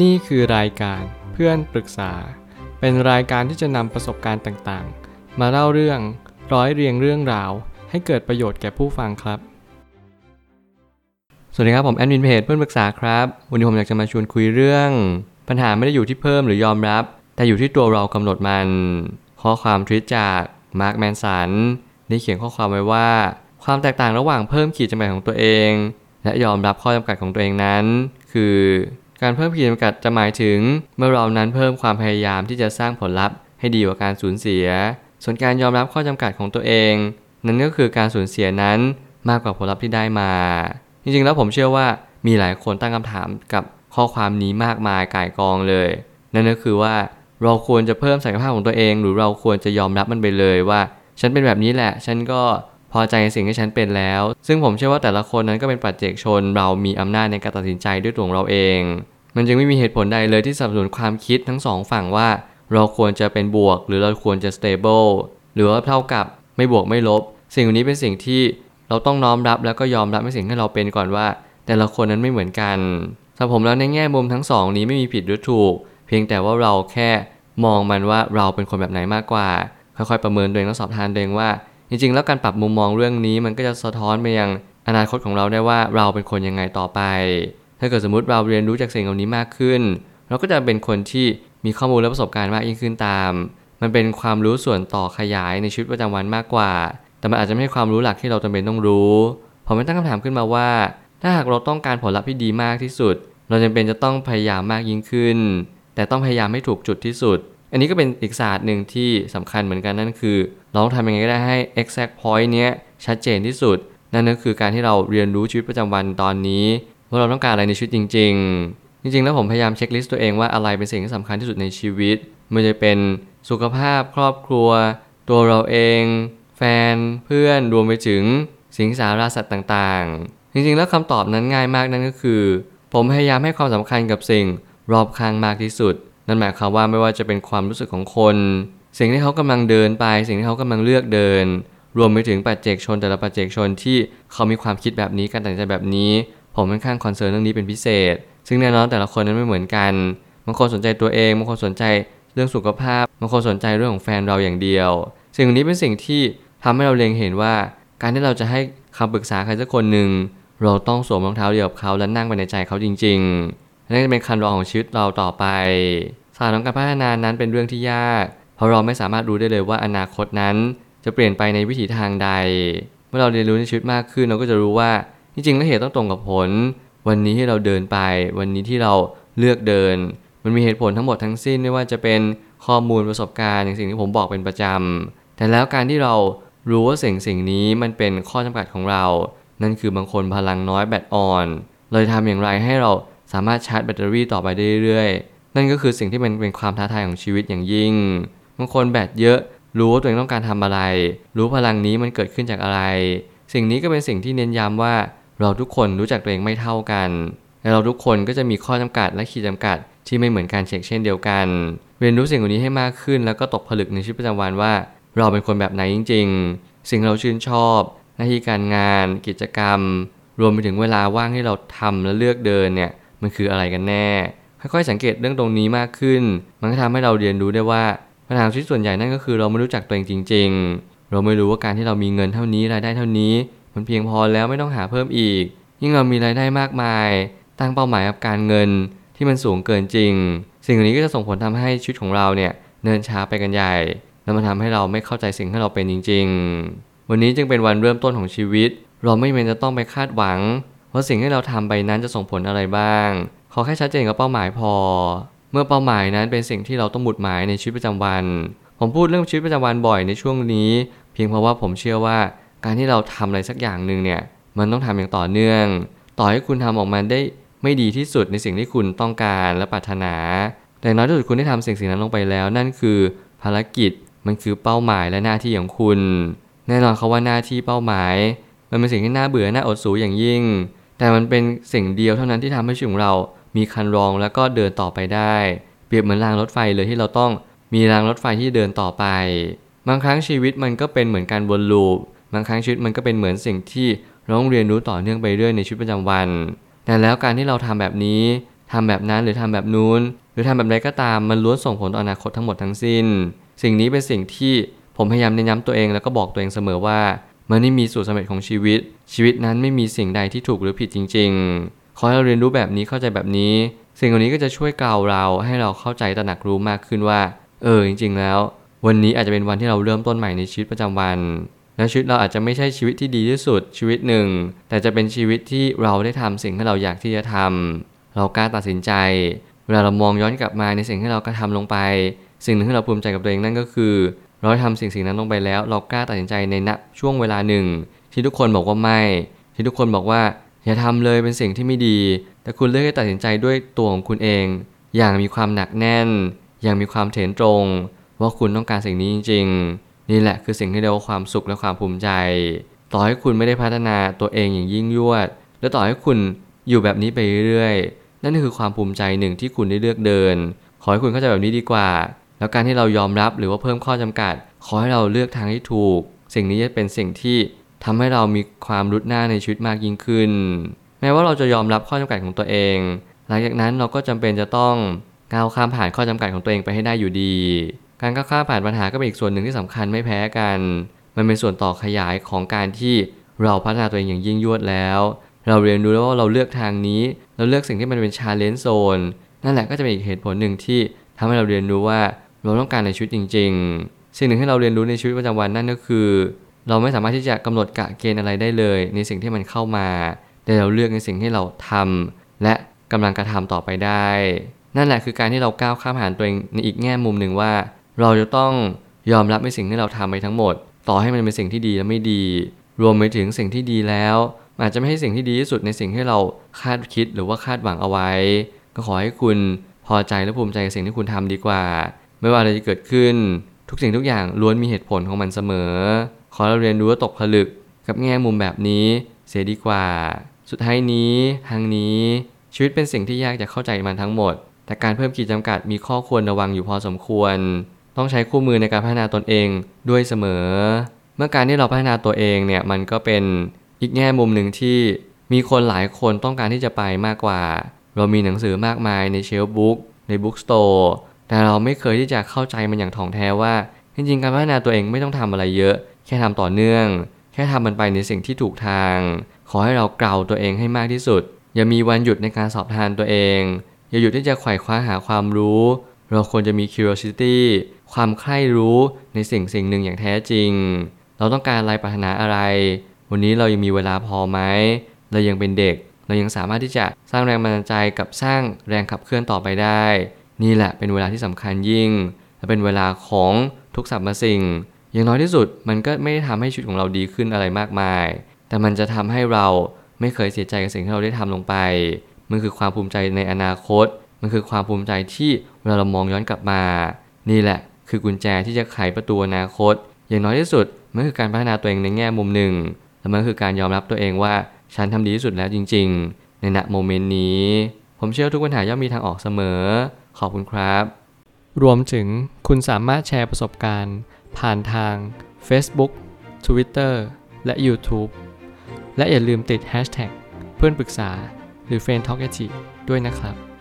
นี่คือรายการเพื่อนปรึกษา เป็นรายการที่จะนำประสบการณ์ต่างๆ มาเล่าเรื่องร้อยเรียงเรื่องราว ให้เกิดประโยชน์แก่ผู้ฟังครับ สวัสดีครับผมแอดมินเพจเพื่อนปรึกษาครับ วันนี้ผมอยากจะมาชวนคุยเรื่อง ปัญหาไม่ได้อยู่ที่เพิ่มหรือยอมรับ แต่อยู่ที่ตัวเรากำหนดมัน ข้อความทวิตจากมาร์คแมนสันได้เขียนข้อความไว้ว่า ความแตกต่างระหว่างเพิ่มขีดจำกัดของตัวเอง และยอมรับข้อจำกัดของตัวเองนั้น คือ การเพิ่มขีดจำกัดจะหมายถึง เมื่อเรานั้นเพิ่มความพยายามที่จะสร้างผลลัพธ์ให้ดีกว่าการสูญเสีย ส่วนการยอมรับข้อจำกัดของตัวเอง นั่นก็คือการสูญเสียนั้นมากกว่าผลลัพธ์ที่ได้มา จริงๆแล้วผมเชื่อว่ามีหลายคนตั้งคำถามกับข้อความนี้มากมายก่ายกองเลย นั่นก็คือว่าเราควรจะเพิ่มศักยภาพของตัวเอง หรือเราควรจะยอมรับมันไปเลยว่า ฉันเป็นแบบนี้แหละ ฉันก็พอใจในสิ่งที่ฉันเป็นแล้ว ซึ่งผมเชื่อว่าแต่ละคนนั้นก็เป็นปัจเจกชน เรามีอำนาจในการตัดสินใจด้วยตัวของเราเอง มันจึงไม่มีเหตุผลใดเลยที่สนับสนุนความคิดทั้งสองฝั่งว่า เราควรจะเป็นบวก หรือเราควรจะ stable หรือว่าเท่ากับไม่บวกไม่ลบ สิ่งนี้เป็นสิ่งที่เราต้องน้อมรับแล้วก็ยอมรับในสิ่งที่เราเป็นก่อนว่า แต่ละคนนั้นไม่เหมือนกันสำหรับผมแล้วในแง่มุมทั้งสองนี้ไม่มีผิดหรือถูก เพียงแต่ว่าเราแค่มองมันว่าเราเป็นคนแบบไหนมากกว่า ค่อยๆประเมินตัวเองแล้วสอบทานตัวเองว่า จริงๆ แล้วการปรับมุมมองเรื่องนี้มันก็จะสะท้อนไปยังอนาคตของเราได้ว่าเราเป็นคนยังไงต่อไป ถ้าเกิดสมมติเราเรียนรู้จากสิ่งเหล่านี้มากขึ้น เราก็จะเป็นคนที่มีข้อมูลและประสบการณ์มากยิ่งขึ้นตาม มันเป็นความรู้ส่วนต่อขยายในชีวิตประจำวันมากกว่า แต่มันอาจจะไม่ใช่ความรู้หลักที่เราจำเป็นต้องรู้ผมไม่ตั้งคำถามขึ้นมาว่า ถ้าหากเราต้องการผลลัพธ์ที่ดีมากที่สุด เราจำเป็นจะต้องพยายามมากยิ่งขึ้น แต่ต้องพยายามให้ถูกจุดที่สุด อันนี้ก็เป็นอีกศาสตร์หนึ่งที่สำคัญเหมือนกันนั่นคือ เราต้องทำยังไงก็ได้ให้ exact point เนี้ยชัดเจนที่สุด นั่นก็คือการที่เราเรียนรู้ชีวิตประจำวันตอนนี้ ว่าเราต้องการอะไรในชีวิตจริง ๆ จริง ๆ แล้วผมพยายามเช็คลิสต์ตัวเองว่าอะไรเป็นสิ่งที่สำคัญที่สุดในชีวิตไม่ว่าจะเป็นสุขภาพครอบครัว ตัวเราเอง แฟนเพื่อนรวมไปถึงสิ่งสาราสัตว์ต่างๆ จริงๆ แล้วคำตอบนั้นง่ายมากนั่นก็คือ ผมพยายามให้ความสำคัญกับสิ่งรอบข้างมากที่สุด นั่นหมายความว่าไม่ว่าจะเป็นความรู้สึกของคน สิ่งที่เขากำลังเดินไป สิ่งที่เขากำลังเลือกเดิน รวมไปถึงปัจเจกชนแต่ละปัจเจกชนที่เขามีความคิดแบบนี้การตัดสินใจแบบนี้ ผมค่อนข้าง concern เรื่องนี้เป็นพิเศษ ซึ่งแน่นอนแต่ละคนนั้นไม่เหมือนกัน บางคนสนใจตัวเอง บางคนสนใจเรื่องสุขภาพ บางคนสนใจเรื่องของแฟนเราอย่างเดียว สิ่งนี้เป็นสิ่งที่ทำให้เราเล็งเห็นว่า การที่เราจะให้คำปรึกษาใครสักคนหนึ่ง เราต้องสวมรองเท้าเดียวกับเขาและนั่งไปในใจเขาจริงๆนั่นจะเป็นคันรองของชีวิตเราต่อไปศาสตร์ของการพัฒนานั้นเป็นเรื่องที่ยาก เพราะเราไม่สามารถรู้ได้เลยว่าอนาคตนั้น จะเปลี่ยนไปในวิถีทางใด เมื่อเราเรียนรู้ในชีวิตมากขึ้นเราก็จะรู้ว่า จริงๆแล้วเหตุต้องตรงกับผล วันนี้ที่เราเดินไป วันนี้ที่เราเลือกเดิน มันมีเหตุผลทั้งหมดทั้งสิ้นไม่ว่าจะเป็นข้อมูลประสบการณ์อย่างสิ่งที่ผมบอกเป็นประจำแต่แล้วการที่เรารู้ว่าสิ่งสิ่งนี้มันเป็นข้อจำกัดของเรา นั่นคือบางคนพลังน้อยแบตอ่อนเราจะทำอย่างไรให้เราสามารถชาร์จแบตเตอรี่ต่อไปได้เรื่อยๆ นั่นก็คือสิ่งที่มันเป็นความท้าทายของชีวิตอย่างยิ่ง บางคนแบตเยอะ รู้ว่าตัวเองต้องการทำอะไร รู้พลังนี้มันเกิดขึ้นจากอะไร สิ่งนี้ก็เป็นสิ่งที่เน้นย้ำว่า เราทุกคนรู้จักตัวเองไม่เท่ากัน และเราทุกคนก็จะมีข้อจำกัดและขีดจำกัดที่ไม่เหมือนกันเช่นเดียวกัน เรียนรู้สิ่งเหล่านี้ให้มากขึ้น แล้วก็ตกผลึกในชีวิตประจำวันว่า เราเป็นคนแบบไหนจริง ๆ สิ่งเราชื่นชอบ หน้าที่การงาน กิจกรรม รวมไปถึงเวลาว่างที่เราทำและเลือกเดินเนี่ยมันคืออะไรกันแน่ ค่อยๆสังเกตเรื่องตรงนี้มากขึ้น มันก็ทำให้เราเรียนรู้ได้ว่าปัญหาชีวิตส่วนใหญ่นั่นก็คือเราไม่รู้จักตัวเองจริง ๆ เราไม่รู้ว่าการที่เรามีเงินเท่านี้รายได้เท่านี้ มันเพียงพอแล้วไม่ต้องหาเพิ่มอีก ยิ่งเรามีรายได้มากมาย ตั้งเป้าหมายกับการเงินที่มันสูงเกินจริง สิ่งเหล่านี้ก็จะส่งผลทำให้ชีวิตของเราเนี่ยเนินช้าไปกันใหญ่ แล้วมันทำให้เราไม่เข้าใจสิ่งที่เราเป็นจริง ๆ วันนี้จึงเป็นวันเริ่มต้นของชีวิต เราไม่จำเป็นจะต้องไปคาดหวังว่าสิ่งที่เราทำไปนั้นจะส่งผลอะไรบ้าง ขอแค่ชัดเจนกับเป้าหมายพอ เมื่อเป้าหมายนั้นเป็นสิ่งที่เราต้องหมุดหมายในชีวิตประจำวัน ผมพูดเรื่องชีวิตประจำวันบ่อยในช่วงนี้ เพียงเพราะว่าผมเชื่อว่า การที่เราทำอะไรสักอย่างหนึ่งเนี่ย มันต้องทำอย่างต่อเนื่อง ต่อให้คุณทำออกมาได้ไม่ดีที่สุดในสิ่งที่คุณต้องการและปรารถนา แต่น้อยที่สุดคุณได้ทำสิ่งสิ่งนั้นลงไปแล้ว นั่นคือภารกิจ มันคือเป้าหมายและหน้าที่ของคุณ แน่นอนเขาว่าหน้าที่เป้าหมาย มันเป็นสิ่งที่น่าเบื่อ น่าอดสูอย่างยิ่ง แต่มันเป็นสิ่งเดียวเท่านั้นที่ทำให้ชีวิตของเรา มีคันรองแล้วก็เดินต่อไปได้ เปรียบเหมือนรางรถไฟเลยที่เราต้องมีรางรถไฟที่เดินต่อไป บางครั้งชีวิตมันก็เป็นเหมือนการวนลูป บางครั้งชีวิตมันก็เป็นเหมือนสิ่งที่เราต้องเรียนรู้ต่อเนื่องไปเรื่อยในชีวิตประจำวัน แต่แล้วการที่เราทำแบบนี้ทำแบบนั้นหรือทำแบบนู้น หรือทำแบบใดก็ตามมันล้วนส่งผลต่ออนาคตทั้งหมดทั้งสิ้น สิ่งนี้เป็นสิ่งที่ผมพยายามเน้นย้ำตัวเองแล้วก็บอกตัวเองเสมอว่า มันไม่มีสูตรสำเร็จของชีวิต ชีวิตนั้นไม่มีสิ่งใดที่ถูกหรือผิดจริง ๆ ขอให้เราเรียนรู้แบบนี้เข้าใจแบบนี้ สิ่งเหล่านี้ก็จะช่วยกล่าวเราให้เราเข้าใจตระหนักรู้มากขึ้นว่า เออจริง ๆ แล้ว วันนี้อาจจะเป็นวันที่เราเริ่มต้นใหม่ในชีวิตประจำวัน และชีวิตเราอาจจะไม่ใช่ชีวิตที่ดีที่สุดชีวิตหนึ่ง แต่จะเป็นชีวิตที่เราได้ทำสิ่งที่เราอยากที่จะทำเรากล้าตัดสินใจเวลาเรามองย้อนกลับมาในสิ่งที่เรากระทาลงไป สิ่งหนึ่งที่เราภูมิใจกับตัวเองนั่นก็คือ เราทำสิ่งสิ่งนั้นลงไปแล้ว เรากล้าตัดสินใจในณช่วงเวลาหนึ่ง ที่ทุกคนบอกว่าไม่ ที่ทุกคนบอกว่า อย่าทำเลยเป็นสิ่งที่ไม่ดี แต่คุณเลือกที่ตัดสินใจด้วยตัวของคุณเอง อย่างมีความหนักแน่น อย่างมีความเถนตรง ว่าคุณต้องการสิ่งนี้จริง ๆ นี่แหละคือสิ่งที่เรียกว่าความสุขและความภูมิใจ ต่อให้คุณไม่ได้พัฒนาตัวเองอย่างยิ่งยวด และต่อให้คุณอยู่แบบนี้ไปเรื่อยๆ นั่นคือความภูมิใจหนึ่งที่คุณได้เลือกเดิน ขอให้คุณเข้าใจแบบนี้ดีกว่า แล้วการที่เรายอมรับหรือว่าเพิ่มข้อจำกัด ขอให้เราเลือกทางที่ถูก สิ่งนี้จะเป็นสิ่งที่ทำให้เรามีความรุดหน้าในชีวิตมากยิ่งขึ้น แม้ว่าเราจะยอมรับข้อจำกัดของตัวเอง หลังจากนั้นเราก็จำเป็นจะต้องก้าวข้ามผ่านข้อจำกัดของตัวเองไปให้ได้อยู่ดี การก้าวข้ามผ่านปัญหาก็เป็นอีกส่วนหนึ่งที่สำคัญไม่แพ้กัน มันเป็นส่วนต่อขยายของการที่เราพัฒนาตัวเองอย่างยิ่งยวดแล้ว เราเรียนรู้แล้วว่าเราเลือกทางนี้ เราเลือกสิ่งที่มันเป็นชาเลนจ์โซนนั่นแหละก็จะเป็นอีกเหตุผลหนึ่งที่ทำให้เราเรียนรู้ว่าเราต้องการในชีวิตจริง ๆ สิ่งหนึ่งที่เราเรียนรู้ในชีวิตประจำวันนั่นก็คือ เราไม่สามารถที่จะกำหนดกะเกณฑ์อะไรได้เลย ในสิ่งที่มันเข้ามา แต่เราเลือกในสิ่งที่เราทำและกำลังกระทำต่อไปได้ นั่นแหละคือการที่เราก้าวข้ามผ่านตัวเองในอีกแง่มุมหนึ่งว่า เราจะต้องยอมรับในสิ่งที่เราทำไปทั้งหมด ต่อให้มันเป็นสิ่งที่ดีและไม่ดี รวมไปถึงสิ่งที่ดีแล้วอาจจะไม่ใช่สิ่งที่ดีที่สุดในสิ่งที่เราคาดคิดหรือว่าคาดหวังเอาไว้ ก็ขอให้คุณพอใจและภูมิใจกับสิ่งที่คุณทำดีกว่า ไม่ว่าอะไรจะเกิดขึ้น ทุกสิ่งทุกอย่างล้วนมีเหตุผลของมันเสมอ ขอเราเรียนรู้ว่าตกผลึกกับแง่มุมแบบนี้เสียดีกว่า สุดท้ายนี้ทางนี้ชีวิตเป็นสิ่งที่ยากจะเข้าใจมันทั้งหมด แต่การเพิ่มขีดจำกัดมีข้อควรระวังอยู่พอสมควร ต้องใช้คู่มือในการพัฒนาตนเองด้วยเสมอ เมื่อการที่เราพัฒนาตัวเองเนี่ยมันก็เป็นอีกแง่มุมหนึ่งที่มีคนหลายคนต้องการที่จะไปมากกว่า เรามีหนังสือมากมายใน shelf book ใน bookstore แต่เราไม่เคยที่จะเข้าใจมันอย่างถ่องแท้ว่า จริงๆ การพัฒนาตัวเองไม่ต้องทำอะไรเยอะ แค่ทำต่อเนื่อง แค่ทำมันไปในสิ่งที่ถูกทาง ขอให้เราเกลาตัวเองให้มากที่สุด อย่ามีวันหยุดในการสอบทานตัวเอง อย่าหยุดที่จะไขว่คว้าหาความรู้ เราควรจะมี curiosity ความใคร่รู้ในสิ่งสิ่งหนึ่งอย่างแท้จริง เราต้องการอะไรปรารถนาอะไร วันนี้เรายังมีเวลาพอไหมเรายังเป็นเด็ก เรายังสามารถที่จะสร้างแรงบันดาลใจกับสร้างแรงขับเคลื่อนต่อไปได้ นี่แหละเป็นเวลาที่สำคัญยิ่ง และเป็นเวลาของทุกสรรพสิ่ง อย่างน้อยที่สุดมันก็ไม่ได้ทำให้ชีวิตของเราดีขึ้นอะไรมากมาย แต่มันจะทำให้เราไม่เคยเสียใจกับสิ่งที่เราได้ทำลงไป มันคือความภูมิใจในอนาคต มันคือความภูมิใจที่เวลาเรามองย้อนกลับมา นี่แหละ คือกุญแจที่จะไขประตูอนาคต อย่างน้อยที่สุดมันคือการพัฒนาตัวเองในแง่มุมหนึ่งและมันคือการยอมรับตัวเองว่าฉันทำดีที่สุดแล้วจริง ๆ ในณโมเมนต์นี้ ผมเชื่อทุกปัญหาย่อมมีทางออกเสมอ ขอบคุณครับ รวมถึงคุณสามารถแชร์ประสบการณ์ ผ่านทาง Facebook Twitter และ YouTube และอย่าลืมติด Hashtag เพื่อนปรึกษาหรือ f r ร e n d t a l k a ด้วยนะครับ